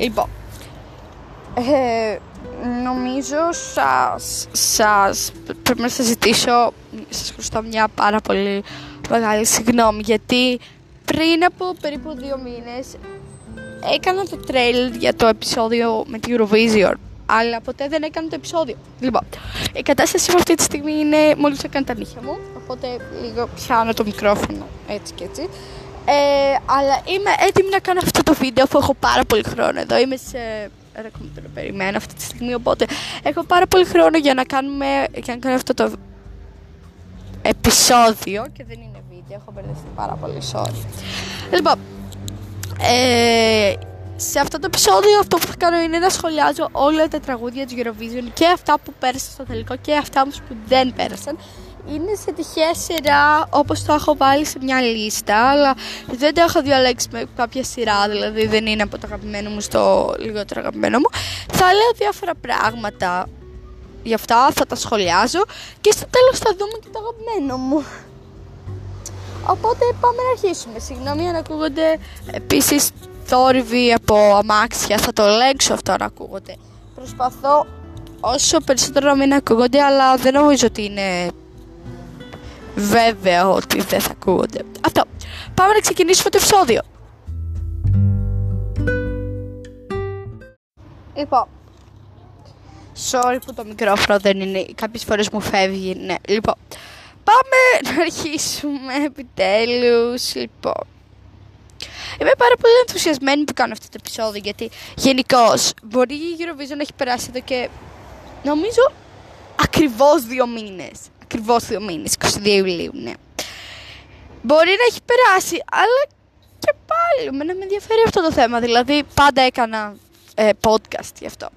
Λοιπόν, ε, νομίζω σας, σας πρέπει να σας ζητήσω, σας χρωστώ μια πάρα πολύ μεγάλη συγγνώμη γιατί πριν από περίπου δύο μήνες έκανα το τρέιλ για το επεισόδιο με την Eurovision αλλά ποτέ δεν έκανα το επεισόδιο. Λοιπόν, η κατάσταση μου αυτή τη στιγμή είναι μόλις έκανα τα νύχια μου, οπότε λίγο πιάνω το μικρόφωνο έτσι και έτσι. Ε, αλλά είμαι έτοιμη να κάνω αυτό το βίντεο αφού έχω πάρα πολύ χρόνο εδώ. Είμαι σε ρεκόμετρο περιμένω αυτή τη στιγμή, οπότε έχω πάρα πολύ χρόνο για να κάνουμε για να κάνω αυτό το επεισόδιο και δεν είναι βίντεο, έχω μπερδευτεί πάρα πολύ, sorry. Λοιπόν, ε, σε αυτό το επεισόδιο αυτό που θα κάνω είναι να σχολιάζω όλα τα τραγούδια της Eurovision και αυτά που πέρασαν στο τελικό και αυτά που δεν πέρασαν. Είναι σε τυχαία σειρά όπως το έχω βάλει σε μια λίστα αλλά δεν το έχω διαλέξει με κάποια σειρά δηλαδή δεν είναι από το αγαπημένο μου στο λιγότερο αγαπημένο μου. Θα λέω διάφορα πράγματα γι' αυτά, θα τα σχολιάζω και στο τέλος θα δούμε και το αγαπημένο μου. Οπότε πάμε να αρχίσουμε. Συγγνώμη αν ακούγονται επίσης θόρυβοι από αμάξια, θα το ελέγξω αυτό να ακούγονται. Προσπαθώ όσο περισσότερο να μην ακούγονται, αλλά δεν νομίζω ότι είναι βέβαιο ότι δεν θα ακούγονται. Αυτό. Πάμε να ξεκινήσουμε το επεισόδιο. Λοιπόν, sorry που το μικρόφωνο δεν είναι, κάποιες φορές μου φεύγει, ναι. Λοιπόν, πάμε να αρχίσουμε επιτέλους, λοιπόν. Είμαι πάρα πολύ ενθουσιασμένη που κάνω αυτό το επεισόδιο γιατί γενικώς μπορεί η Eurovision να έχει περάσει εδώ και νομίζω ακριβώς δύο μήνες. Ακριβώς δύο μήνες, 22 Ιουλίου, ναι. Μπορεί να έχει περάσει, αλλά και πάλι με με ενδιαφέρει αυτό το θέμα. Δηλαδή, πάντα έκανα ε, podcast γι' αυτό.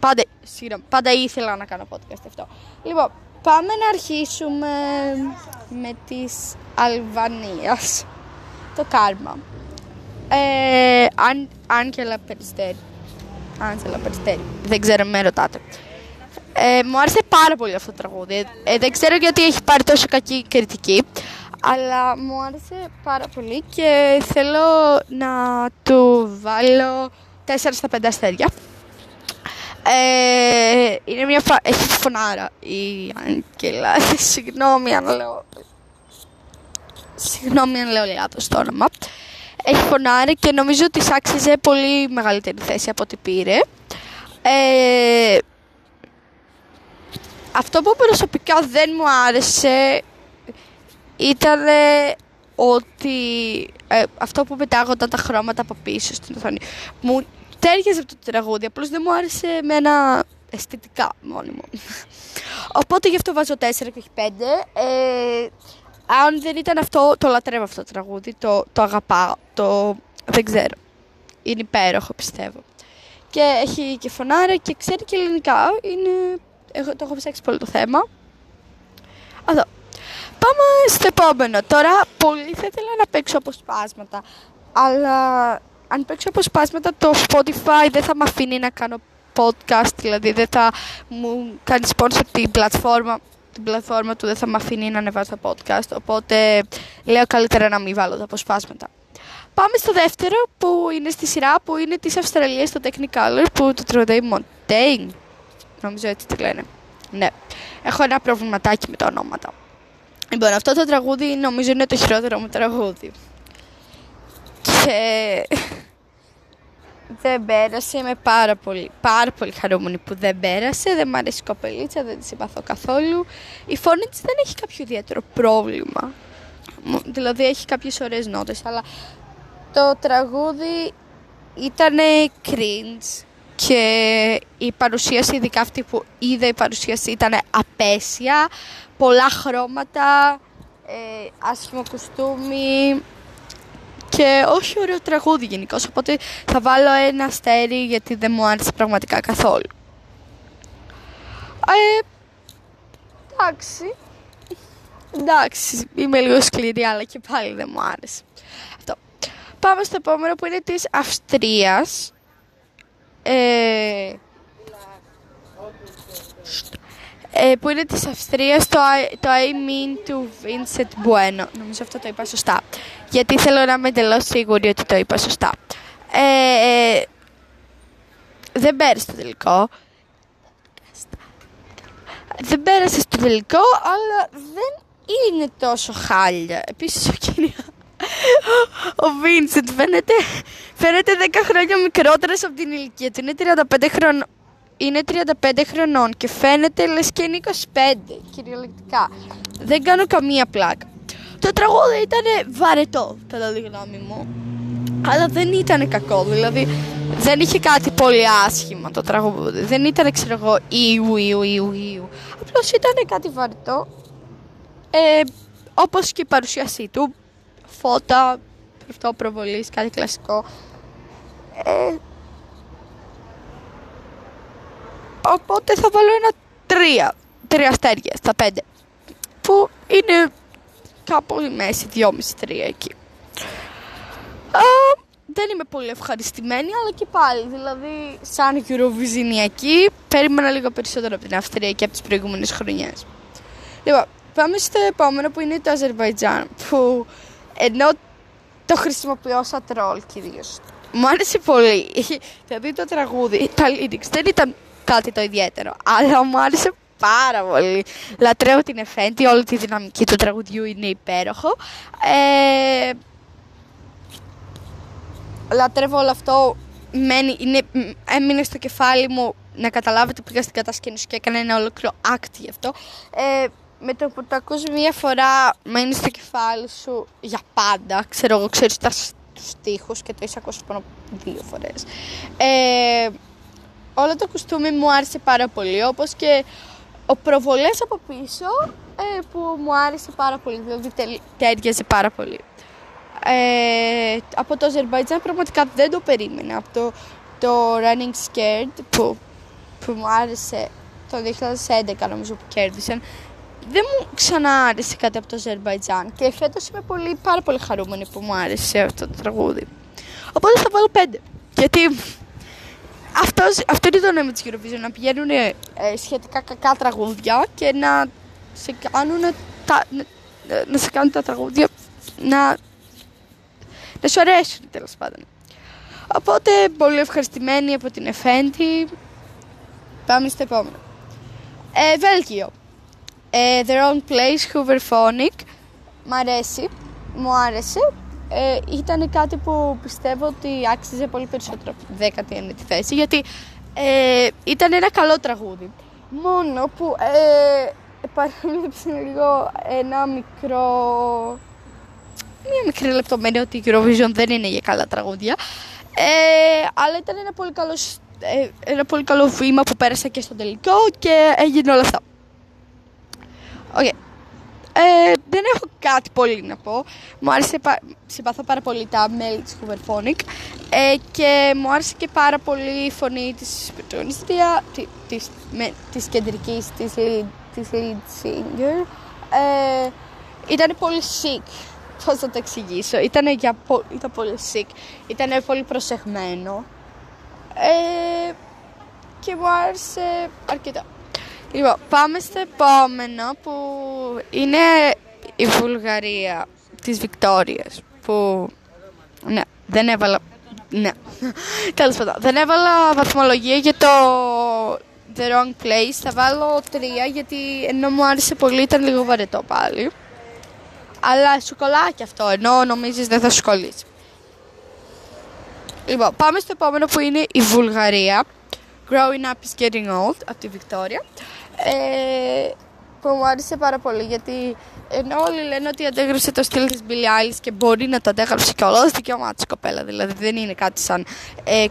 Πάντα, συγγνώμη, πάντα ήθελα να κάνω podcast γι' αυτό. Λοιπόν, πάμε να αρχίσουμε με τις Αλβανίας. Το κάρμα. Ε, αν, Άγγελα Περιστέρη. Άγγελα Περιστέρη. Δεν ξέρω, με ρωτάτε. Ε, μου άρεσε πάρα πολύ αυτό το τραγούδι. Ε, δεν ξέρω γιατί έχει πάρει τόσο κακή κριτική. Αλλά μου άρεσε πάρα πολύ και θέλω να του βάλω 4 στα 5 αστέρια. Ε, είναι μια φα... Έχει φωνάρα η Άγγελα. Συγγνώμη αν λέω... Συγγνώμη αν λέω λάθος το όνομα έχει φωνάρει και νομίζω ότι άξιζε πολύ μεγαλύτερη θέση από ό,τι πήρε. Ε, αυτό που προσωπικά δεν μου άρεσε ήταν ότι ε, αυτό που πετάγονταν τα χρώματα από πίσω στην οθόνη μου τέριαζε αυτό το τραγούδι, απλώς δεν μου άρεσε με ένα αισθητικά μόνιμο. Οπότε γι' αυτό βάζω 4 και όχι 5. Ε, αν δεν ήταν αυτό, το λατρεύω αυτό το τραγούδι, το, το αγαπάω, το δεν ξέρω. Είναι υπέροχο πιστεύω. Και έχει και φωνάρα και ξέρει και ελληνικά. Είναι, εγώ το έχω ψάξει πολύ το θέμα. Αυτό. Πάμε στο επόμενο. Τώρα πολύ θα ήθελα να παίξω αποσπάσματα. Αλλά αν παίξω αποσπάσματα το Spotify δεν θα με αφήνει να κάνω podcast. Δηλαδή δεν θα μου κάνει sponsor την πλατφόρμα την πλατφόρμα του δεν θα με αφήνει να ανεβάσω τα podcast, οπότε λέω καλύτερα να μην βάλω τα αποσπάσματα. Πάμε στο δεύτερο που είναι στη σειρά που είναι της Αυστραλίας το Technicolor που το τραγουδάει Montaigne. Νομίζω έτσι τη λένε. Ναι. Έχω ένα προβληματάκι με τα ονόματα. Λοιπόν, αυτό το τραγούδι νομίζω είναι το χειρότερο μου τραγούδι. Και δεν πέρασε, είμαι πάρα πολύ, πάρα πολύ χαρούμενη που δεν πέρασε, δεν μου αρέσει η κοπελίτσα, δεν της συμπαθώ καθόλου. Η φωνή της δεν έχει κάποιο ιδιαίτερο πρόβλημα, δηλαδή έχει κάποιες ωραίες νότες, αλλά το τραγούδι ήταν cringe και η παρουσίαση, ειδικά αυτή που είδα η παρουσίαση ήταν απέσια, πολλά χρώματα, ε, άσχημο κουστούμι, και όχι ωραίο τραγούδι γενικώς. Οπότε θα βάλω ένα αστέρι γιατί δεν μου άρεσε πραγματικά καθόλου. Ε, εντάξει. Εντάξει, είμαι λίγο σκληρή, αλλά και πάλι δεν μου άρεσε. Αυτό. Πάμε στο επόμενο που είναι της Αυστρίας. Ε, ε, που είναι της Αυστρίας το, το I mean του Vincent Bueno. Νομίζω αυτό το είπα σωστά. Γιατί θέλω να είμαι εντελώς σίγουρη ότι το είπα σωστά. Ε, δεν πέρασε το τελικό. Δεν πέρασε στο τελικό, αλλά δεν είναι τόσο χάλια. Επίσης ο κύριο... Ο Βίνσεντ φαίνεται, φαίνεται 10 χρόνια μικρότερος από την ηλικία του. Είναι 35 χρονών. Είναι 35 χρονών και φαίνεται λες και είναι 25 κυριολεκτικά. Δεν κάνω καμία πλάκα. Το τραγούδι ήταν βαρετό κατά τη γνώμη μου. Αλλά δεν ήταν κακό, δηλαδή δεν είχε κάτι πολύ άσχημα το τραγούδι. Δεν ήταν, ξέρω εγώ, ιου, ιου, ιου, ιου. Απλώς ήταν κάτι βαρετό ε, όπως και η παρουσίασή του, φώτα, αυτό προβολής, κάτι κλασικό. Ε, οπότε θα βάλω ένα τρία, τρία αστέρια στα πέντε, που είναι κάπου η μέση, δυόμιση, τρία εκεί. Α, δεν είμαι πολύ ευχαριστημένη, αλλά και πάλι, δηλαδή, σαν Eurovisionιακή, περίμενα λίγο περισσότερο από την Αυστρία και από τις προηγούμενες χρονιές. Λοιπόν, Πάμε στο επόμενο που είναι το Αζερβαϊτζάν που ενώ το χρησιμοποιώ σαν τρόλ κυρίως. Μου άρεσε πολύ. Δηλαδή το τραγούδι, τα lyrics δεν ήταν κάτι το ιδιαίτερο, αλλά μου άρεσε πάρα πολύ. Λατρεύω την Εφέντη, όλη τη δυναμική του τραγουδιού είναι υπέροχο. Ε, λατρεύω όλο αυτό. Μένει, είναι, έμεινε στο κεφάλι μου να καταλάβετε πήγα στην κατασκήνωση και έκανε ένα ολόκληρο act γι' αυτό. Ε, με το που το ακούς μία φορά μένει στο κεφάλι σου για πάντα. Ξέρω εγώ, ξέρεις τα στίχους και το είσαι ακούσει πάνω δύο φορές. Ε, όλο το κουστούμι μου άρεσε πάρα πολύ, όπως και ο προβολές από πίσω ε, που μου άρεσε πάρα πολύ, δηλαδή τέριαζε πάρα πολύ. Ε, από το Αζερβαϊτζάν πραγματικά δεν το περίμενα. Από το, το Running Scared που, που μου άρεσε το 2011 νομίζω που κέρδισαν δεν μου ξανά άρεσε κάτι από το Αζερβαϊτζάν και φέτος είμαι πολύ, πάρα πολύ χαρούμενη που μου άρεσε αυτό το τραγούδι. Οπότε θα βάλω πέντε. Γιατί αυτός, αυτό είναι το νόημα της Eurovision, να πηγαίνουν ε, σχετικά κακά τραγούδια και να σε κάνουν τα, να, να σε κάνουν τα τραγούδια να, να σου αρέσουν τέλος πάντων. Οπότε πολύ ευχαριστημένη από την Εφέντη. Πάμε στο επόμενο. Ε, Βέλγιο. Ε, The Wrong Place, Hooverphonic. Μ' αρέσει, μου άρεσε. Ε, ήταν κάτι που πιστεύω ότι άξιζε πολύ περισσότερο από την 19η θέση, γιατί ε, ήταν ένα καλό τραγούδι. Μόνο που ε, παρέμειψε λίγο ένα μικρό... Μια μικρή λεπτομέρεια ότι η Eurovision δεν είναι για καλά τραγούδια. Ε, αλλά ήταν ένα πολύ καλό, ε, ένα πολύ καλό βήμα που πέρασα και στο τελικό και έγινε όλα αυτά. Okay. Ε, δεν έχω κάτι πολύ να πω. Μου άρεσε, συμπαθώ πάρα πολύ τα μέλη της Hooverphonic ε, και μου άρεσε και πάρα πολύ η φωνή της πρωτογωνίστρια, της, με, της κεντρικής, της lead, της lead singer. Ε, ήταν πολύ sick, πώς θα το εξηγήσω; Ήταν, για, ήταν πολύ sick, ήταν πολύ προσεγμένο ε, και μου άρεσε αρκετά. Λοιπόν, πάμε στο επόμενο που είναι η Βουλγαρία της Βικτόριας που ναι, δεν έβαλα ναι, τέλος πάντων δεν έβαλα βαθμολογία για το The Wrong Place. Θα βάλω τρία γιατί ενώ μου άρεσε πολύ ήταν λίγο βαρετό πάλι. Αλλά σου κολλάει και αυτό ενώ νομίζεις δεν θα σου κολλήσει. Λοιπόν, πάμε στο επόμενο που είναι η Βουλγαρία Growing Up is Getting Old από τη Βικτόρια. Ε, που μου άρεσε πάρα πολύ γιατί ενώ όλοι λένε ότι αντέγραψε το στυλ της Billie Eilish και μπορεί να το αντέγραψε κιόλας δικαίωμά της κοπέλα δηλαδή δεν είναι κάτι σαν ε,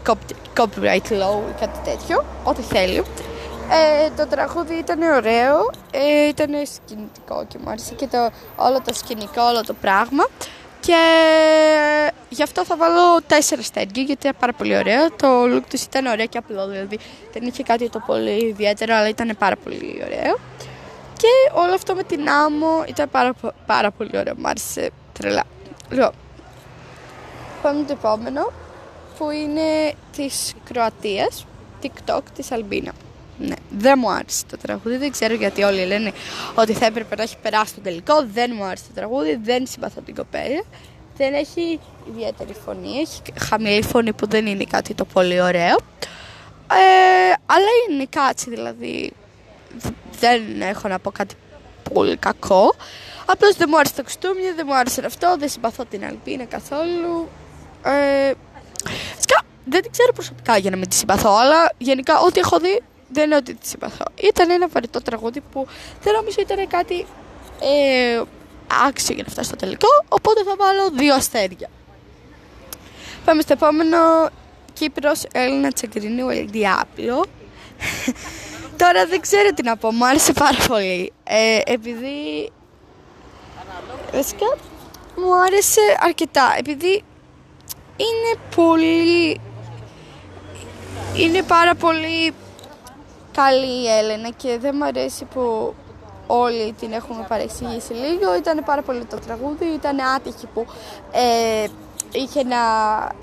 copyright law ή κάτι τέτοιο ό,τι θέλει. Ε, το τραγούδι ήταν ωραίο, ε, ήταν σκηνικό και μου άρεσε και το, όλο το σκηνικό, όλο το πράγμα και γι' αυτό θα βάλω τέσσερα στέργια γιατί είναι πάρα πολύ ωραίο. Το look του ήταν ωραίο και απλό, δηλαδή δεν είχε κάτι το πολύ ιδιαίτερο, αλλά ήταν πάρα πολύ ωραίο. Και όλο αυτό με την άμμο ήταν πάρα, πάρα πολύ ωραίο, μου άρεσε τρελά. Λοιπόν, πάμε το επόμενο που είναι της Κροατίας, TikTok της Αλμπίνα. Ναι, δεν μου άρεσε το τραγούδι. Δεν ξέρω γιατί όλοι λένε ότι θα έπρεπε να έχει περάσει το τελικό. Δεν μου άρεσε το τραγούδι. Δεν συμπαθώ την κοπέλα. Δεν έχει ιδιαίτερη φωνή. Έχει χαμηλή φωνή που δεν είναι κάτι το πολύ ωραίο. Ε, αλλά είναι κάτσι δηλαδή. Δεν έχω να πω κάτι πολύ κακό. Απλώς δεν μου άρεσε το κουστούμι, δεν μου άρεσε αυτό, δεν συμπαθώ την Αλπίνα καθόλου. Ε, δεν την ξέρω προσωπικά για να μην τη συμπαθώ, αλλά γενικά ό,τι έχω δει δεν είναι ότι τη συμπαθώ. Ήταν ένα βαρετό τραγούδι που δεν νομίζω ήταν κάτι ε, άξιο για να φτάσει στο τελικό, οπότε θα βάλω δύο αστέρια. Πάμε στο επόμενο. Κύπρος, Έλληνα Τσακρινίου, Ελδιάπλο. Τώρα δεν ξέρω τι να πω, μου άρεσε πάρα πολύ. Ε, επειδή... Βασικά, μου άρεσε αρκετά, επειδή είναι πολύ... Είναι πάρα πολύ καλή η Έλενα και δεν μου αρέσει που όλοι την έχουν παρεξηγήσει λίγο. Ήταν πάρα πολύ το τραγούδι, ήταν άτυχη που ε, είχε να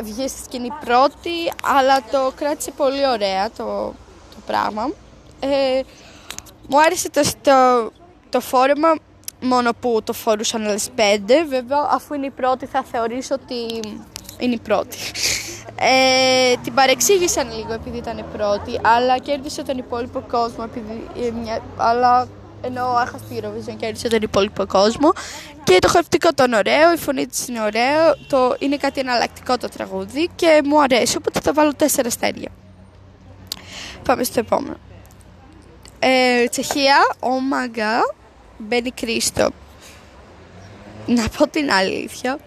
βγει στη σκηνή πρώτη, αλλά το κράτησε πολύ ωραία το, το πράγμα. Ε, μου άρεσε το, το, το φόρεμα μόνο που το φορούσαν άλλες πέντε. Βέβαια, αφού είναι η πρώτη, θα θεωρήσω ότι είναι η πρώτη. Ε, την παρεξήγησαν λίγο επειδή ήταν η πρώτη, αλλά κέρδισε τον υπόλοιπο κόσμο. Επειδή, ε, αλλά ενώ έχασε τη Eurovision κέρδισε τον υπόλοιπο κόσμο. Και το χαρτικό ήταν ωραίο, η φωνή της είναι ωραίο, το, είναι κάτι εναλλακτικό το τραγούδι και μου αρέσει, οπότε θα βάλω τέσσερα αστέρια. Πάμε στο επόμενο. Ε, Τσεχία, Όμαγκα, Μπένι Κρίστο. Να πω την αλήθεια,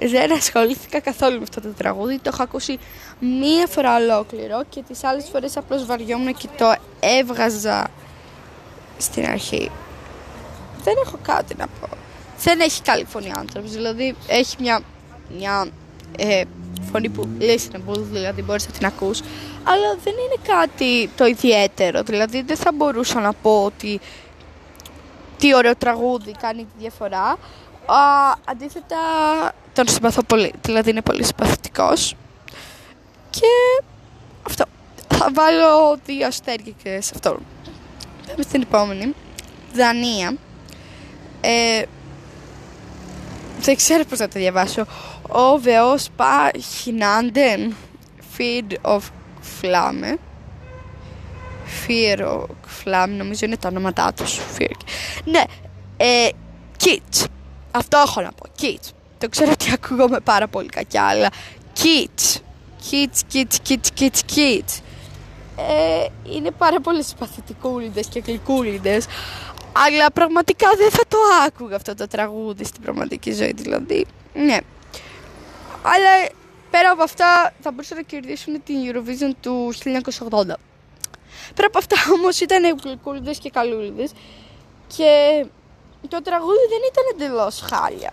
δεν ασχολήθηκα καθόλου με αυτό το τραγούδι. Το έχω ακούσει μία φορά ολόκληρο και τις άλλες φορές απλώς βαριόμουν και το έβγαζα στην αρχή. Δεν έχω κάτι να πω. Δεν έχει καλή φωνή άνθρωπος. Δηλαδή έχει μια, μια ε, φωνή που listenable, δηλαδή μπορείς να την ακούς. Αλλά δεν είναι κάτι το ιδιαίτερο. Δηλαδή δεν θα μπορούσα να πω ότι τι ωραίο τραγούδι κάνει τη διαφορά. Α, αντίθετα τον συμπαθώ πολύ. Δηλαδή είναι πολύ συμπαθητικός. Και αυτό. Θα βάλω δύο αστέρια και σε αυτό. Πάμε στην επόμενη. Δανία. Ε, δεν ξέρω πώς θα το διαβάσω. Ο Βεός Πα Χινάντεν Feed of Flamme. Fear of Flamme, νομίζω είναι τα ονόματά τους. Ναι, ε, Kids. Αυτό έχω να πω. Kids. Το ξέρω ότι ακούγομαι πάρα πολύ κακιά, αλλά Kids. Kids, kids, kids, kids, kids ε, είναι πάρα πολύ συμπαθητικούλιδες και γλυκούλιδες αλλά πραγματικά δεν θα το άκουγα αυτό το τραγούδι στην πραγματική ζωή δηλαδή ναι αλλά πέρα από αυτά θα μπορούσαν να κερδίσουν την Eurovision του 1980 πέρα από αυτά όμως ήταν γλυκούλιδες και καλούλιδες και το τραγούδι δεν ήταν εντελώς χάλια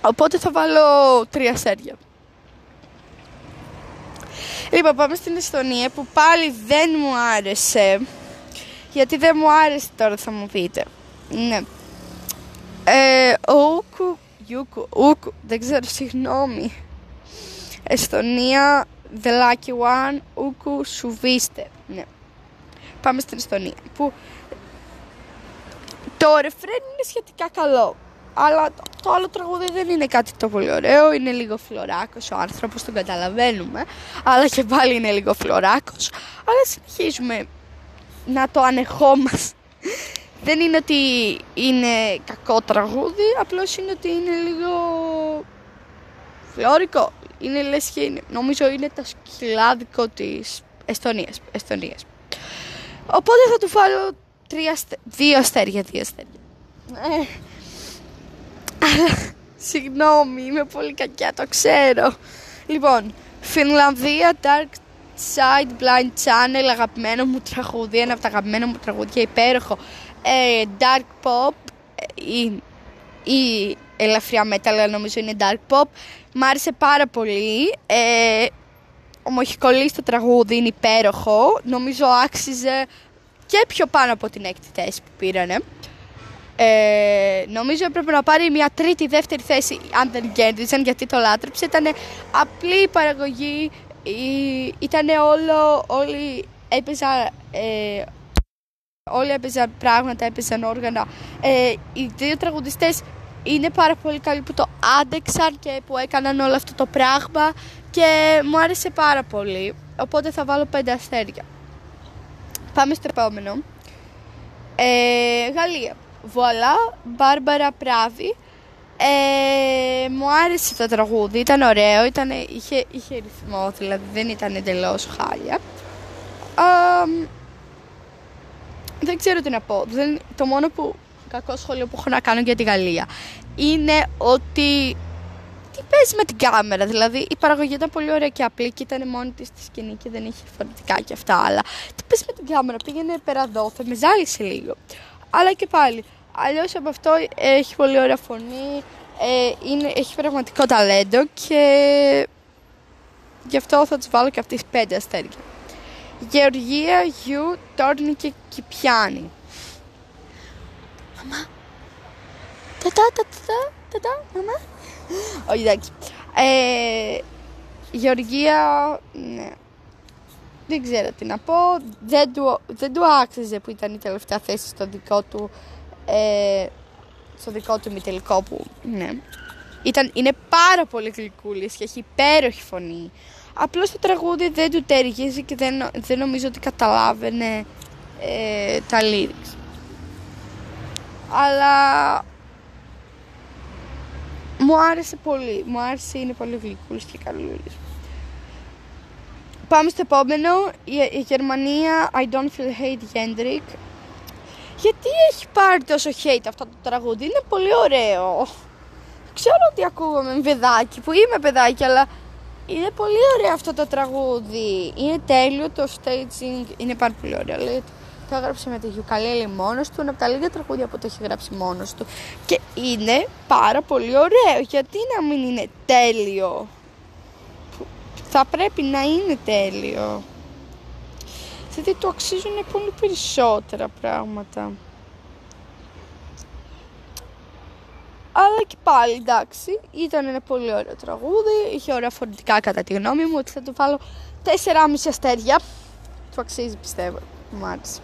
οπότε θα βάλω τρία σέρια Λοιπόν, πάμε στην Εστονία που πάλι δεν μου άρεσε. Γιατί δεν μου άρεσε τώρα θα μου πείτε. Ναι. Ε, Ούκου, Ιούκου, Ούκου, δεν ξέρω, συγγνώμη. Εστονία, The Lucky One, Ούκου, Σουβίστε. Ναι. Πάμε στην Εστονία. Που το ρεφρέν είναι σχετικά καλό. Αλλά το, άλλο τραγούδι δεν είναι κάτι το πολύ ωραίο. Είναι λίγο φλωράκος ο άνθρωπος, τον καταλαβαίνουμε. Αλλά και πάλι είναι λίγο φλωράκος. Αλλά συνεχίζουμε να το ανεχόμαστε. Δεν είναι ότι είναι κακό τραγούδι, απλώς είναι ότι είναι λίγο φλόρικο. Είναι λες και είναι. Νομίζω είναι το σκυλάδικο της Εστονίας. Εστονίας. Οπότε θα του βάλω τρία, δύο αστέρια, δύο αστέρια. Ε, Συγγνώμη, είμαι πολύ κακιά, το ξέρω. Λοιπόν, Φινλανδία, Dark Side Blind Channel, αγαπημένο μου τραγούδι, ένα από τα αγαπημένα μου τραγούδια, υπέροχο. Ε, dark Pop ή, ή ελαφριά metal, νομίζω είναι Dark Pop. Μ' άρεσε πάρα πολύ. Ε, ο Μοχικολής το τραγούδι είναι υπέροχο. Νομίζω άξιζε και πιο πάνω από την έκτη θέση που πήρανε. Ε, νομίζω έπρεπε να πάρει μια τρίτη, δεύτερη θέση αν δεν κέρδισαν γιατί το λάτρεψε. Ήταν απλή παραγωγή, ήταν όλο, όλοι έπαιζαν, ε, όλοι έπαιζαν πράγματα, έπαιζαν όργανα. Ε, οι δύο τραγουδιστές είναι πάρα πολύ καλοί που το άντεξαν και που έκαναν όλο αυτό το πράγμα και μου άρεσε πάρα πολύ. οπότε θα βάλω πέντε αστέρια. Πάμε στο επόμενο. Ε, Γαλλία. Βουαλά, Μπάρμπαρα Πράβη. Ε, μου άρεσε το τραγούδι, ήταν ωραίο, ήταν, είχε, είχε ρυθμό, δηλαδή δεν ήταν εντελώς χάλια. δεν ξέρω τι να πω. Δεν, το μόνο που κακό σχόλιο που έχω να κάνω για τη Γαλλία είναι ότι τι παίζει με την κάμερα. Δηλαδή η παραγωγή ήταν πολύ ωραία και απλή και ήταν μόνη της στη σκηνή και δεν είχε φορτικά και αυτά. Αλλά τι παίζει με την κάμερα. Πήγαινε πέρα εδώ, θα με ζάλισε λίγο. Αλλά και πάλι. Αλλιώς από αυτό έχει πολύ ωραία φωνή. Ε, είναι, έχει πραγματικό ταλέντο και γι' αυτό θα τους βάλω και αυτές πέντε αστέρια. Γεωργία Γιου Τόρνη και Κυπιάνη. Μαμά. Τατά, τατά, τατά, μαμά. Όχι, εντάξει. Ε, Γεωργία, ναι. Δεν ξέρω τι να πω. Δεν του, δεν του άξιζε που ήταν η τελευταία θέση στο δικό του ε, στο δικό του ημιτελικό που ναι. Ήταν, είναι πάρα πολύ γλυκούλης και έχει υπέροχη φωνή. Απλώς το τραγούδι δεν του τέριαζε και δεν, δεν νομίζω ότι καταλάβαινε ε, τα lyrics. Αλλά μου άρεσε πολύ. Μου άρεσε, είναι πολύ γλυκούλης και καλούλης. Πάμε στο επόμενο. Η, η Γερμανία I Don't Feel Hate Gendrik. Γιατί έχει πάρει τόσο hate αυτό το τραγούδι, είναι πολύ ωραίο. Ξέρω ότι ακούγομαι παιδάκι, που είμαι παιδάκι, αλλά είναι πολύ ωραίο αυτό το τραγούδι. Είναι τέλειο το staging, είναι πάρα πολύ ωραίο. Λέει, το έγραψε με τη Γιουκαλέλη μόνος του, είναι από τα λίγα τραγούδια που το έχει γράψει μόνος του. Και είναι πάρα πολύ ωραίο. Γιατί να μην είναι τέλειο; Θα πρέπει να είναι τέλειο γιατί το αξίζουν πολύ περισσότερα πράγματα. Αλλά και πάλι εντάξει, ήταν ένα πολύ ωραίο τραγούδι, είχε ωραία φορητικά κατά τη γνώμη μου, ότι θα του βάλω 4,5 αστέρια. Του αξίζει πιστεύω, μου άρεσε.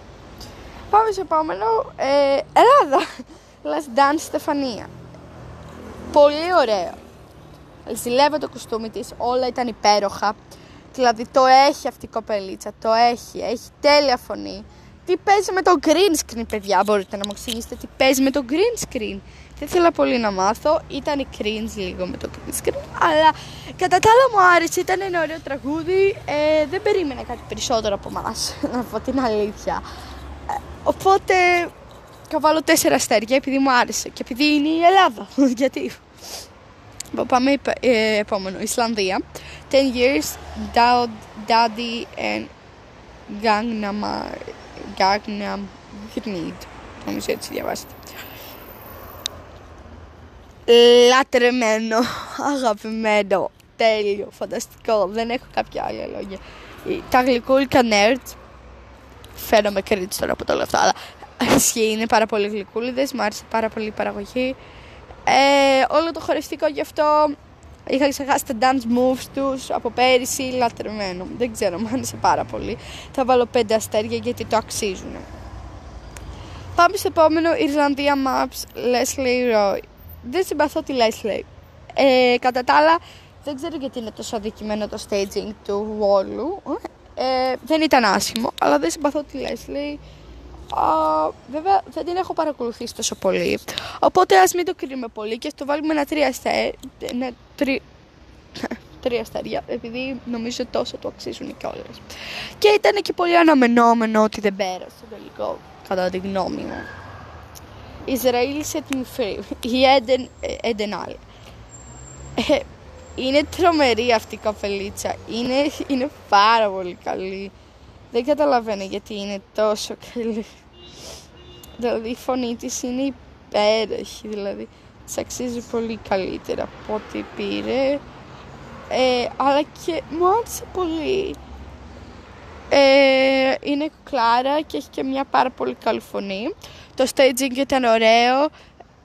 Πάμε στο επόμενο, ε, Ελλάδα, Last Dance Στεφανία. Πολύ ωραίο. Ζηλεύω το κουστούμι της, όλα ήταν υπέροχα. Δηλαδή το έχει αυτή η κοπελίτσα, το έχει, έχει τέλεια φωνή. Τι παίζει με το green screen, παιδιά, μπορείτε να μου εξηγήσετε τι παίζει με το green screen. Δεν ήθελα πολύ να μάθω, ήταν cringe λίγο με το green screen, αλλά κατά τα άλλα μου άρεσε, ήταν ένα ωραίο τραγούδι, ε, δεν περίμενα κάτι περισσότερο από εμά, να πω την αλήθεια. Ε, οπότε θα βάλω τέσσερα αστέρια επειδή μου άρεσε και επειδή είναι η Ελλάδα, γιατί; Πάμε ε, επόμενο, Ισλανδία. 10 years, Daddy and Gangnam, Gangnam Grenade. Νομίζω έτσι διαβάζετε. Λατρεμένο, αγαπημένο, τέλειο, φανταστικό. Δεν έχω κάποια άλλη λόγια. Τα γλυκούλικα nerds. Φαίνομαι κρίτσι τώρα από το λέω αυτό, αλλά ισχύει, είναι πάρα πολύ γλυκούλιδες, μου άρεσε πάρα πολύ η παραγωγή. Ε, όλο το χωριστικό γι' αυτό είχα ξεχάσει τα dance moves τους από πέρυσι λατρεμένο. Δεν ξέρω, μου άρεσε πάρα πολύ. Θα βάλω πέντε αστέρια γιατί το αξίζουν. Πάμε στο επόμενο Ιρλανδία Maps Leslie Roy. Δεν συμπαθώ τη Leslie. Ε, κατά τα άλλα, δεν ξέρω γιατί είναι τόσο αδικημένο το staging του Wallου. Ε, δεν ήταν άσχημο, αλλά δεν συμπαθώ τη Leslie. Α, βέβαια δεν την έχω παρακολουθήσει τόσο πολύ. Οπότε ας μην το κρίνουμε πολύ και ας το βάλουμε ένα τρία αστέρια. Ναι, τρι... τρία αστέρια, επειδή νομίζω τόσο το αξίζουν κιόλας. Και ήταν και πολύ αναμενόμενο ότι δεν πέρασε το τελικό, κατά τη γνώμη μου. Ισραήλ σε την η Έντεν, Έντεν Άλλη. Ε, είναι τρομερή αυτή η καφελίτσα. Είναι, είναι πάρα πολύ καλή. Δεν καταλαβαίνω γιατί είναι τόσο καλή. Δηλαδή η φωνή της είναι υπέροχη, δηλαδή της αξίζει πολύ καλύτερα από ό,τι πήρε. Ε, αλλά και μου άρεσε πολύ. Ε, είναι κλάρα και έχει και μια πάρα πολύ καλή φωνή. Το staging ήταν ωραίο.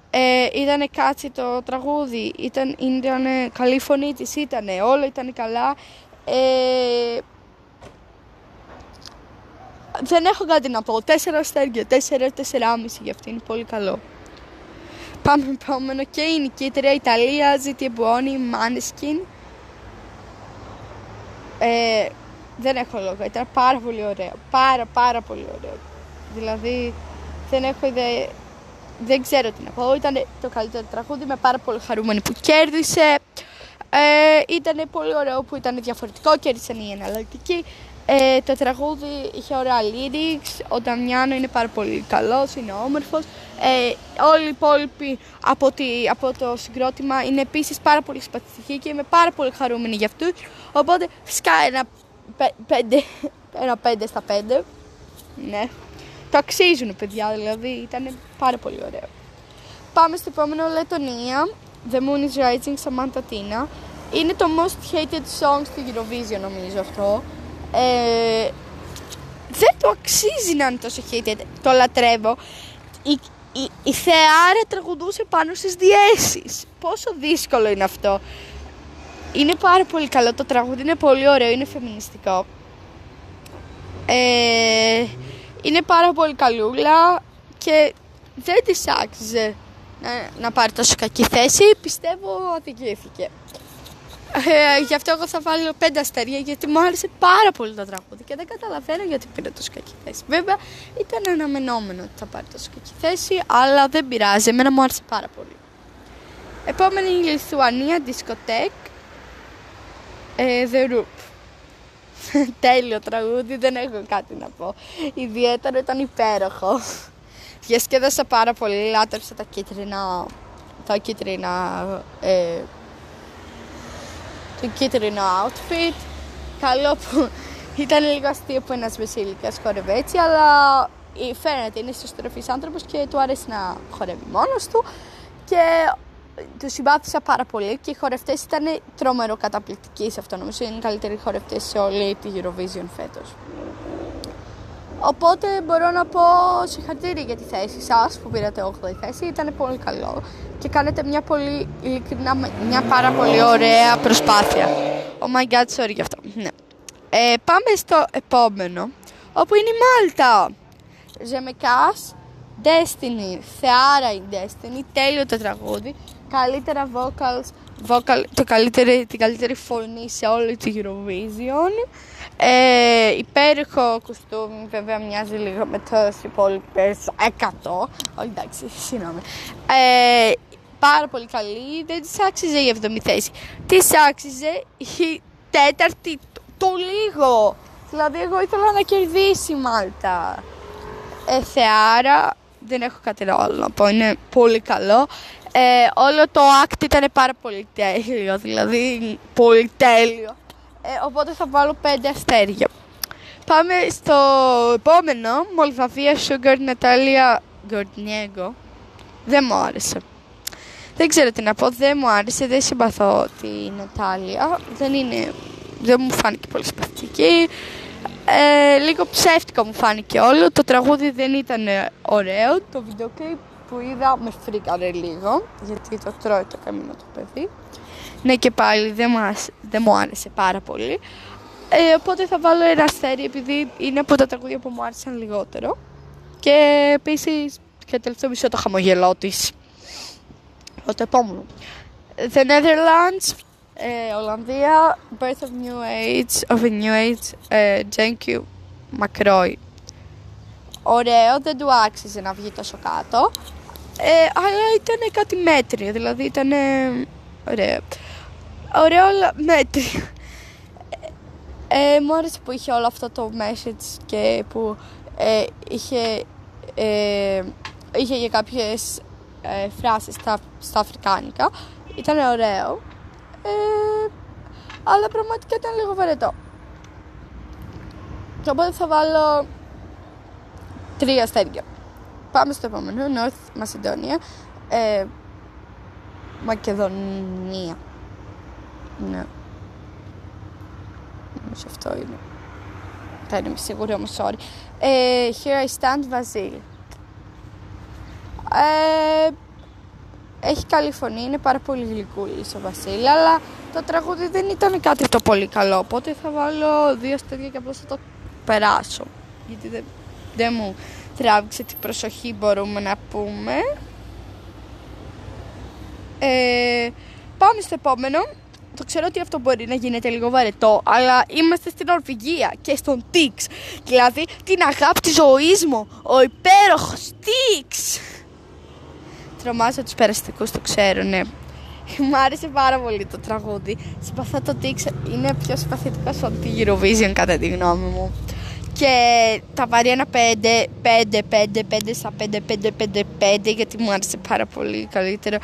Ε, ήταν κάτσι το τραγούδι, ήταν, ήταν καλή φωνή της, ήταν όλα ήταν καλά. Ε, δεν έχω κάτι να πω. Τέσσερα αστέρια, τέσσερα, τεσσεράμιση για αυτή είναι πολύ καλό. Πάμε επόμενο και η νικήτρια Ιταλία, Ζήτη Εμπουόνι, Μάνεσκιν. Ε, δεν έχω λόγο. Ήταν πάρα πολύ ωραίο. Πάρα πάρα πολύ ωραίο. Δηλαδή δεν έχω ιδέα. Δεν ξέρω τι να πω. Ήταν το καλύτερο τραγούδι. με πάρα πολύ χαρούμενη που κέρδισε. Ε, ήταν πολύ ωραίο που ήταν διαφορετικό. Κέρδισαν οι εναλλακτικοί. Ε, το τραγούδι είχε ωραία lyrics. Ο Νταμιάνο είναι πάρα πολύ καλός, είναι όμορφος. Ε, όλοι οι υπόλοιποι από, από το συγκρότημα είναι επίσης πάρα πολύ συμπαθητικοί και είμαι πάρα πολύ χαρούμενη για αυτούς. Οπότε φυσικά ένα πέντε, ένα πέντε στα πέντε. Ναι. Το αξίζουν παιδιά, δηλαδή ήταν πάρα πολύ ωραίο. Πάμε στο επόμενο Λετωνία. The Moon is Rising, Samantha Tina. Είναι το most hated song στη Eurovision νομίζω αυτό. Ε, δεν το αξίζει να είναι τόσο hated. Το λατρεύω. Η, η, η Θεάρα τραγουδούσε πάνω στις διέσεις. Πόσο δύσκολο είναι αυτό. Είναι πάρα πολύ καλό το τραγούδι, είναι πολύ ωραίο, είναι φεμινιστικό. Ε, είναι πάρα πολύ καλούλα και δεν της άξιζε να, να πάρει τόσο κακή θέση. Πιστεύω αδικήθηκε. Ε, γι' αυτό εγώ θα βάλω πέντε αστέρια γιατί μου άρεσε πάρα πολύ το τραγούδι και δεν καταλαβαίνω γιατί πήρε τόσο κακή θέση. Βέβαια ήταν αναμενόμενο ότι θα πάρει τόσο κακή θέση, αλλά δεν πειράζει. Εμένα μου άρεσε πάρα πολύ. Επόμενη η Λιθουανία, Discotheque. Ε, The Roop. Τέλειο τραγούδι, δεν έχω κάτι να πω. Ιδιαίτερο ήταν υπέροχο. Διασκέδασα πάρα πολύ, λάτρεψα τα κίτρινα, τα κίτρινα, ε, το κίτρινο outfit. Καλό που ήταν λίγο αστείο που ένας βασίλικας χορεύει έτσι, αλλά φαίνεται είναι σωστροφής άνθρωπος και του αρέσει να χορεύει μόνος του και τους συμπάθησα πάρα πολύ και οι χορευτές ήταν τρομερό καταπληκτικοί σε αυτό. Νομίζω είναι οι καλύτεροι χορευτές σε όλη τη Eurovision φέτος. Οπότε μπορώ να πω συγχαρητήρια για τη θέση σας που πήρατε 8η θέση. Ήταν πολύ καλό και κάνετε μια πολύ ειλικρινά, μια πάρα πολύ ωραία προσπάθεια. Oh my god, sorry γι' αυτό. Ναι. Ε, πάμε στο επόμενο, όπου είναι η Μάλτα. Ζεμεκάς, Destiny, θεάρα η Destiny, τέλειο το τραγούδι καλύτερα vocals, vocal, το καλύτερη, την καλύτερη φωνή σε όλη τη Eurovision. Ε, υπέροχο κουστούμι, βέβαια μοιάζει λίγο με το υπόλοιπες 100. Όχι εντάξει, συγγνώμη. Ε, πάρα πολύ καλή, δεν της άξιζε η 7η θέση. Της άξιζε η τέταρτη, το, το λίγο. Δηλαδή, εγώ ήθελα να κερδίσει η Μάλτα. Ε, θεάρα, δεν έχω κάτι άλλο να πω, είναι πολύ καλό. Ε, όλο το act ήταν πάρα πολύ τέλειο, δηλαδή πολύ τέλειο. Ε, οπότε θα βάλω πέντε αστέρια. Πάμε στο επόμενο, Μολδαβία Sugar Νατάλια Γκορνιέγκο. Δεν μου άρεσε. Δεν ξέρω τι να πω, δεν μου άρεσε, δεν συμπαθώ τη Νατάλια. Δεν είναι, δεν μου φάνηκε πολύ συμπαθητική. Ε, λίγο ψεύτικο μου φάνηκε όλο. Το τραγούδι δεν ήταν ωραίο. Το βίντεο που είδα με φρίκαρε λίγο, γιατί το τρώει το καμίνο το παιδί. Ναι και πάλι δεν, μας, δεν μου άρεσε πάρα πολύ. Ε, οπότε θα βάλω ένα αστέρι επειδή είναι από τα τραγούδια που μου άρεσαν λιγότερο. Και επίσης και τελευταίο μισό το χαμογελό της. Το επόμενο. The Netherlands, ε, Ολλανδία, Birth of New Age, of a New Age, ε, Jenkyu Macroy. Ωραίο, δεν του άξιζε να βγει τόσο κάτω. Ε, αλλά ήταν κάτι μέτριο, δηλαδή ήταν ωραίο. Ωραίο, αλλά μέτριο. Ε, μου άρεσε που είχε όλο αυτό το message και που ε, είχε, ε, είχε για κάποιες ε, φράσεις στα, στα αφρικάνικα. Ήταν ωραίο. Ε, αλλά πραγματικά ήταν λίγο βαρετό. Οπότε θα βάλω τρία αστέρια. Πάμε στο επόμενο, North Macedonia. Ε, Μακεδονία. Ναι. Νομίζω αυτό είναι. Δεν είμαι σίγουρη όμως, sorry. Ε, here I stand, Βασίλ. Ε, έχει καλή φωνή, είναι πάρα πολύ γλυκούλης ο Βασίλη, αλλά το τραγούδι δεν ήταν κάτι το πολύ καλό, οπότε θα βάλω δύο στέλια και απλώς θα το περάσω, γιατί δεν, δεν μου τράβηξε την προσοχή μπορούμε να πούμε. Ε, πάμε στο επόμενο. το ξέρω ότι αυτό μπορεί να γίνεται λίγο βαρετό, αλλά είμαστε στην Ορβηγία και στον Τίξ. Δηλαδή την αγάπη της ζωής μου, ο υπέροχος Τίξ. Τρομάζω τους περαστικούς, το ξέρω, ναι. Μ' άρεσε πάρα πολύ το τραγούδι. Συμπαθώ το Τίξ, είναι πιο συμπαθητικό από τη Eurovision κατά τη γνώμη μου και τα πάρει ένα 5, 5, 5, 5 στα 5, 5, 5, 5 γιατί μου άρεσε πάρα πολύ καλύτερο.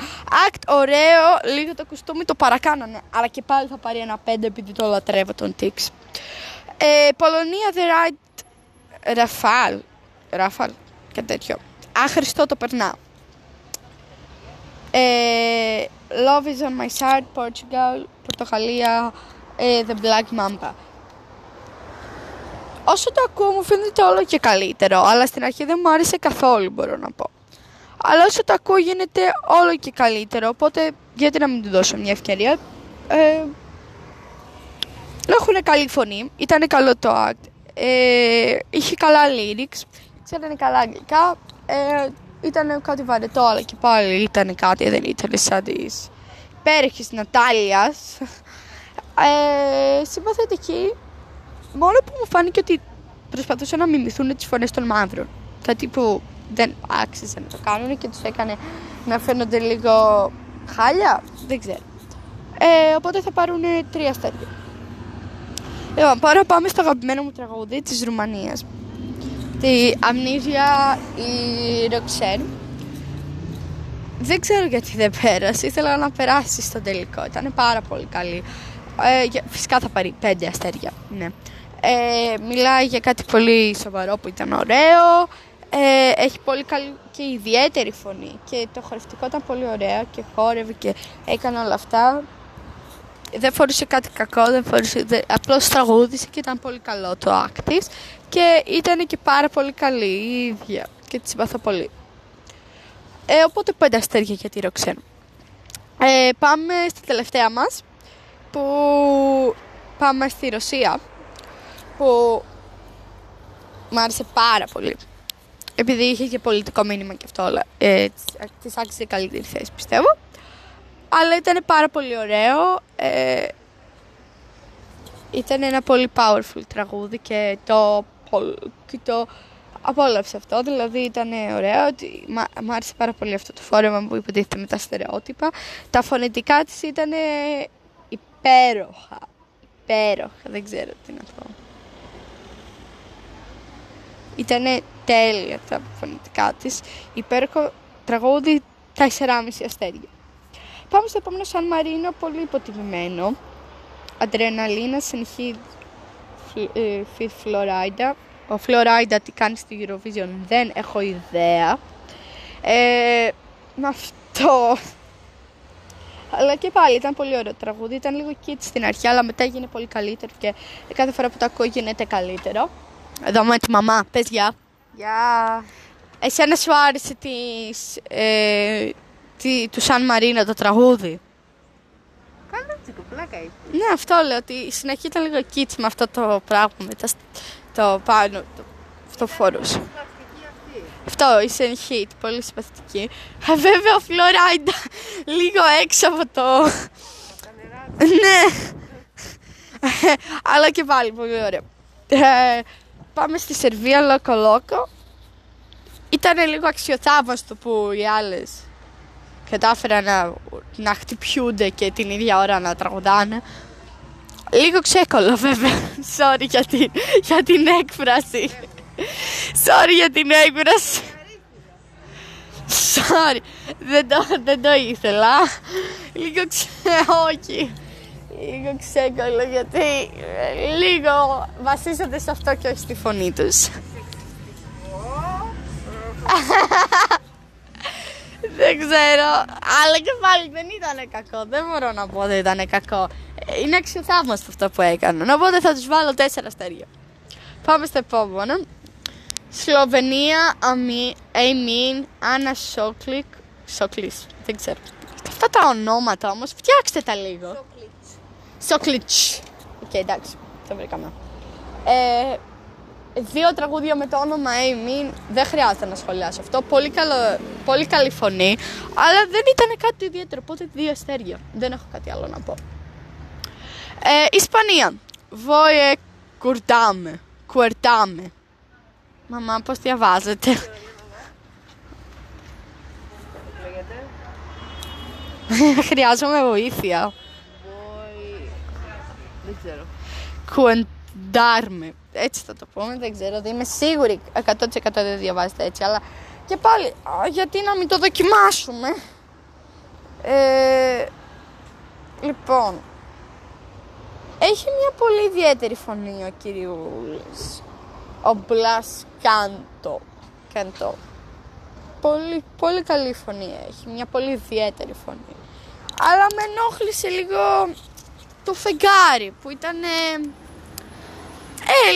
Act ωραίο, λίγο το κουστούμι το παρακάνανε, αλλά και πάλι θα πάρει ένα 5 επειδή το λατρεύω τον Tix. Ε, Πολωνία The Right Ραφάλ, Ραφάλ και τέτοιο. Άχρηστο το περνάω. Ε, Love is on my side, Portugal, Πορτογαλία, ε, The Black Mamba όσο το ακούω μου φαίνεται όλο και καλύτερο, αλλά στην αρχή δεν μου άρεσε καθόλου μπορώ να πω. Αλλά όσο το ακούω γίνεται όλο και καλύτερο, οπότε γιατί να μην του δώσω μια ευκαιρία; Ε, έχουν καλή φωνή, ήταν καλό το act, ε, είχε καλά lyrics, ξέρανε καλά αγγλικά, ε, ήταν κάτι βαρετό, αλλά και πάλι ήταν κάτι, δεν ήταν σαν της υπέροχης Νατάλιας. Ε, συμπαθητική, μόνο που μου φάνηκε ότι προσπαθούσαν να μιμηθούν τις φωνές των μαύρων. Κάτι που δεν άξιζε να το κάνουν και τους έκανε να φαίνονται λίγο χάλια, δεν ξέρω. Ε, οπότε θα πάρουν τρία αστέρια. Λοιπόν, τώρα πάμε στο αγαπημένο μου τραγούδι της Ρουμανίας. Τη Αμνίζια η Ροξέν. Δεν ξέρω γιατί δεν πέρασε. Ήθελα να περάσει στο τελικό. Ήταν πάρα πολύ καλή. Ε, φυσικά θα πάρει πέντε αστέρια. Ναι. Ε, μιλάει για κάτι πολύ σοβαρό που ήταν ωραίο. Ε, έχει πολύ καλή και ιδιαίτερη φωνή και το χορευτικό ήταν πολύ ωραίο και χόρευε και έκανε όλα αυτά. Δεν φορούσε κάτι κακό, δεν φορούσε, δεν, απλώς τραγούδισε και ήταν πολύ καλό το act και ήταν και πάρα πολύ καλή η ίδια και τη συμπαθώ πολύ. Ε, οπότε πέντε αστέρια για τη Ροξέν. Ε, πάμε στη τελευταία μας που πάμε στη Ρωσία που μου άρεσε πάρα πολύ. Επειδή είχε και πολιτικό μήνυμα και αυτό όλα. Ε, τη άξιζε καλύτερη θέση πιστεύω. Αλλά ήταν πάρα πολύ ωραίο. Ε, ήταν ένα πολύ powerful τραγούδι και το, και το απόλαυσε αυτό. Δηλαδή ήταν ωραίο. Μ' άρεσε πάρα πολύ αυτό το φόρεμα που υποτίθεται με τα στερεότυπα. Τα φωνητικά της ήταν υπέροχα. Υπέροχα. Δεν ξέρω τι να πω. Ήταν τέλεια τα φωνητικά της. Υπέροχο τραγούδι 4,5 αστέρια. Πάμε στο επόμενο Σαν Μαρίνο, πολύ υποτιμημένο. Αντρεναλίνα, συνεχή Φιθ Φλωράιντα. Ο Φλωράιντα τι κάνει στη Eurovision δεν έχω ιδέα. Ε, με αυτό. Αλλά και πάλι ήταν πολύ ωραίο τραγούδι. Ήταν λίγο kit στην αρχή, αλλά μετά έγινε πολύ καλύτερο και κάθε φορά που το ακούω γίνεται καλύτερο. Εδώ με τη μαμά. Πες γεια. Γεια. Εσένα σου άρεσε της, ε, τη, του Σαν Μαρίνα το τραγούδι; Καλό τσίκο, πλάκα Ναι, αυτό λέω ότι η συνεχή ήταν λίγο κίτς με αυτό το πράγμα, με το, το πάνω, το, αυτό φορούσε. Αυτό, η συνεχή, πολύ συμπαθητική. Βέβαια ο Φλωράιντα λίγο έξω από το... ναι. Αλλά και πάλι πολύ ωραίο. Ε, πάμε στη Σερβία Λόκο Λόκο. Ήταν λίγο αξιοθαύμαστο που οι άλλες κατάφεραν να, να χτυπιούνται και την ίδια ώρα να τραγουδάνε. Λίγο ξέκολο βέβαια. Sorry για την, για την έκφραση. Sorry για την έκφραση. Sorry. Δεν το, δεν το ήθελα. Λίγο ξέ... Όχι λίγο ξέγκολο γιατί ε, λίγο βασίζονται σε αυτό και όχι στη φωνή τους. δεν ξέρω, αλλά και πάλι δεν ήταν κακό. Δεν μπορώ να πω ότι ήταν κακό. Είναι αξιοθαύμαστο αυτό που έκαναν. Οπότε θα τους βάλω τέσσερα αστέρια. Πάμε στο επόμενο. Σλοβενία, Amen, Άννα Σόκλικ. Σόκλης, δεν ξέρω. Αυτά τα ονόματα όμως, φτιάξτε τα λίγο. Σόκλιτς. Οκ, εντάξει, το βρήκαμε. Ε, δύο τραγούδια με το όνομα Amen, δεν χρειάζεται να σχολιάσω αυτό. Πολύ, καλό, πολύ καλή φωνή, αλλά δεν ήταν κάτι ιδιαίτερο, οπότε δύο αστέρια. Δεν έχω κάτι άλλο να πω. Ε, Ισπανία. Βόε κουρτάμε. Κουερτάμε. Μαμά, πώς διαβάζετε; Λέγεται. Χρειάζομαι βοήθεια. Boy. Δεν ξέρω. Κουεντάρμε. Έτσι θα το πούμε, δεν ξέρω. Δεν είμαι σίγουρη 100% δεν διαβάζετε έτσι. Αλλά και πάλι, α, γιατί να μην το δοκιμάσουμε; Ε, λοιπόν, έχει μια πολύ ιδιαίτερη φωνή ο κυριούλης. Ο Μπλας Κάντο. Κάντο. Πολύ, πολύ καλή φωνή έχει. Μια πολύ ιδιαίτερη φωνή. Αλλά με ενόχλησε λίγο το φεγγάρι που ήταν ε,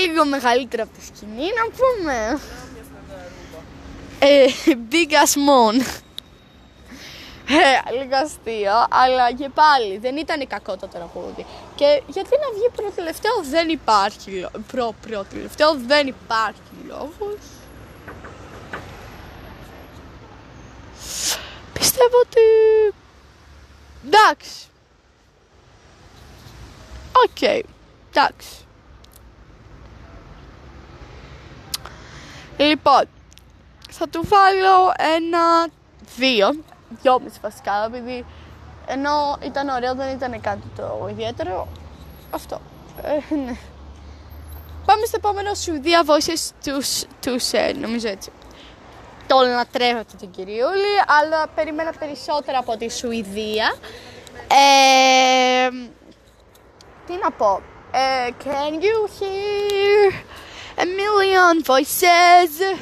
λίγο μεγαλύτερο από τη σκηνή να πούμε. Ε, big as mon. Ε, λίγο αστείο, αλλά και πάλι δεν ήταν κακό το τραγούδι. Και γιατί να βγει προτελευταίο δεν υπάρχει λόγο. Προ, προτελευταίο δεν υπάρχει λόγος. Πιστεύω ότι... Εντάξει. Οκ. Εντάξει. Λοιπόν, θα του βάλω ένα δύο, δυόμιση βασικά, επειδή ενώ ήταν ωραίο δεν ήταν κάτι το ιδιαίτερο. Αυτό. Ε, ναι. Πάμε στο επόμενο Σουηδία Voices του, Tusse, νομίζω έτσι. Το λατρεύω αυτό τον κυριούλη, αλλά περίμενα περισσότερα από τη Σουηδία. Ε, τι να πω. Ε, can you hear a million voices?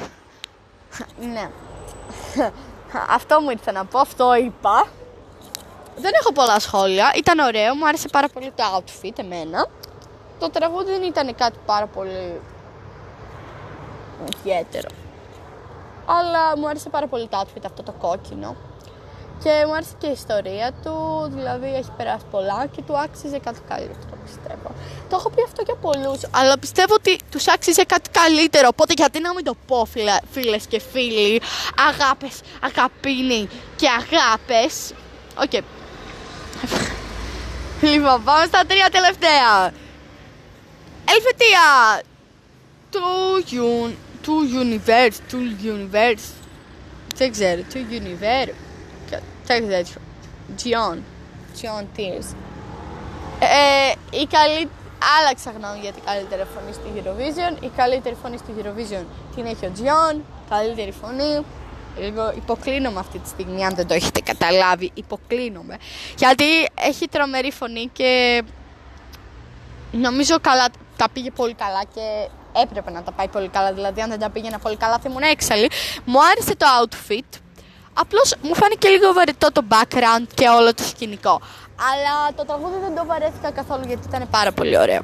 ναι. αυτό μου ήρθε να πω, αυτό είπα. Δεν έχω πολλά σχόλια. Ήταν ωραίο, μου άρεσε πάρα πολύ το outfit εμένα. Το τραγούδι δεν ήταν κάτι πάρα πολύ ιδιαίτερο. Αλλά μου άρεσε πάρα πολύ το outfit αυτό το κόκκινο. Και μου άρεσε και η ιστορία του, δηλαδή έχει περάσει πολλά και του άξιζε κάτι καλύτερο πιστεύω. Το έχω πει αυτό για πολλούς, αλλά πιστεύω ότι τους άξιζε κάτι καλύτερο, οπότε γιατί να μην το πω φίλε, φίλες και φίλοι, αγάπες, αγαπήνοι και αγάπες. OK. Okay. λοιπόν, πάμε στα τρία τελευταία. Ελβετία. Tout, un, tout universe, του universe. Δεν ξέρω, του universe. Κάτι τέτοιο. Gion. Gion Tears. Ε, η καλή... Άλλαξα γνώμη για την καλύτερη φωνή στη Eurovision. Η καλύτερη φωνή στη Eurovision την έχει ο Gion. Καλύτερη φωνή. Λίγο υποκλίνομαι αυτή τη στιγμή, αν δεν το έχετε καταλάβει. Υποκλίνομαι. Γιατί έχει τρομερή φωνή και νομίζω καλά, τα πήγε πολύ καλά και έπρεπε να τα πάει πολύ καλά. Δηλαδή, αν δεν τα πήγαινα πολύ καλά, θα ήμουν έξαλλη. Μου άρεσε το outfit. Απλώς μου φάνηκε λίγο βαρετό το background και όλο το σκηνικό. Αλλά το τραγούδι δεν το βαρέθηκα καθόλου γιατί ήταν πάρα πολύ ωραίο.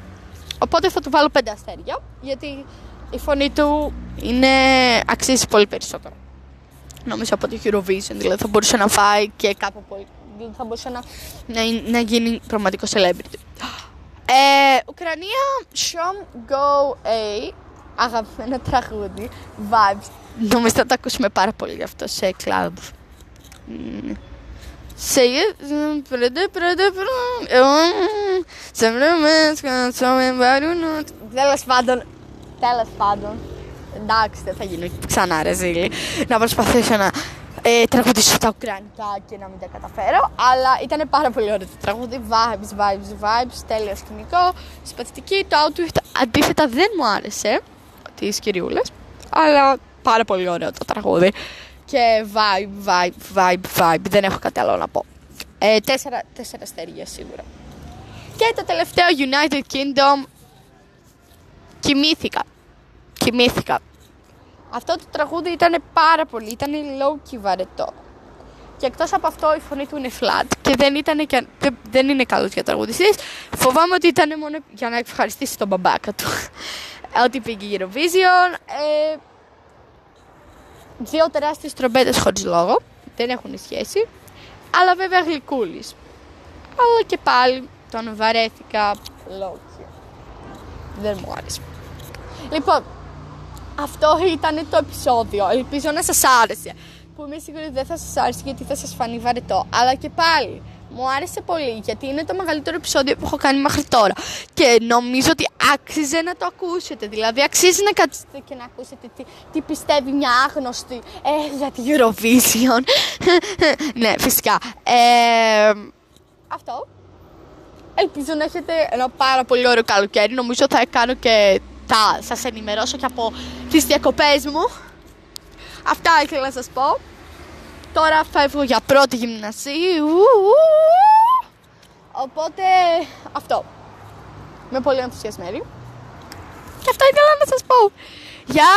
Οπότε θα του βάλω πέντε αστέρια γιατί η φωνή του είναι αξίζει πολύ περισσότερο. Νομίζω από το Eurovision, δηλαδή θα μπορούσε να φάει και κάπου πολύ. Δηλαδή θα μπορούσε να, να, να γίνει πραγματικό celebrity. Ε, Ουκρανία, Shom Go A, αγαπημένο τραγούδι, vibes. Νομίζω θα το ακούσουμε πάρα πολύ γι' αυτό σε κλαμπ. Say it. Τέλος πάντων. Τέλος πάντων. Εντάξει, δεν θα γίνω ξανά ρε ζήλι. Να προσπαθήσω να ε, τραγουδήσω στα ουκρανικά και να μην τα καταφέρω. Αλλά ήταν πάρα πολύ ωραίο το τραγούδι. Vibes, vibes, vibes. Τέλειος σκηνικό. Συμπαθητική. Το outfit αντίθετα δεν μου άρεσε. Τις κυριούλε. Αλλά πάρα πολύ ωραίο το τραγούδι. Και vibe, vibe, vibe, vibe. Δεν έχω κάτι άλλο να πω. Ε, τέσσερα, τέσσερα αστέρια σίγουρα. Και το τελευταίο United Kingdom. Κοιμήθηκα. Κοιμήθηκα. Αυτό το τραγούδι ήταν πάρα πολύ, ήταν low key βαρετό. Και εκτός από αυτό η φωνή του είναι flat και δεν, ήταν και, δεν είναι καλός για τραγουδιστής. Φοβάμαι ότι ήταν μόνο για να ευχαριστήσει τον μπαμπάκα του. Ότι πήγε η Eurovision. Ε, δύο τεράστιες τρομπέτες χωρίς λόγο. Δεν έχουν σχέση. Αλλά βέβαια γλυκούλης. Αλλά και πάλι τον βαρέθηκα λόγια. Δεν μου άρεσε. Λοιπόν, αυτό ήταν το επεισόδιο. Ελπίζω να σας άρεσε. Που είμαι σίγουρη δεν θα σας άρεσε γιατί θα σας φανεί βαρετό. Αλλά και πάλι, Μου άρεσε πολύ γιατί είναι το μεγαλύτερο επεισόδιο που έχω κάνει μέχρι τώρα. Και νομίζω ότι άξιζε να το ακούσετε. Δηλαδή, αξίζει να κάτσετε και να ακούσετε τι, τι πιστεύει μια άγνωστη ε, για τη Eurovision. ναι, φυσικά. Ε, αυτό. Ελπίζω να έχετε ένα πάρα πολύ ωραίο καλοκαίρι. Νομίζω θα κάνω και θα σας ενημερώσω και από τις διακοπές μου. Αυτά ήθελα να σας πω. Τώρα φεύγω για πρώτη γυμνασίου. Οπότε αυτό. Είμαι πολύ ενθουσιασμένη. Και αυτά ήθελα να σας πω. Γεια!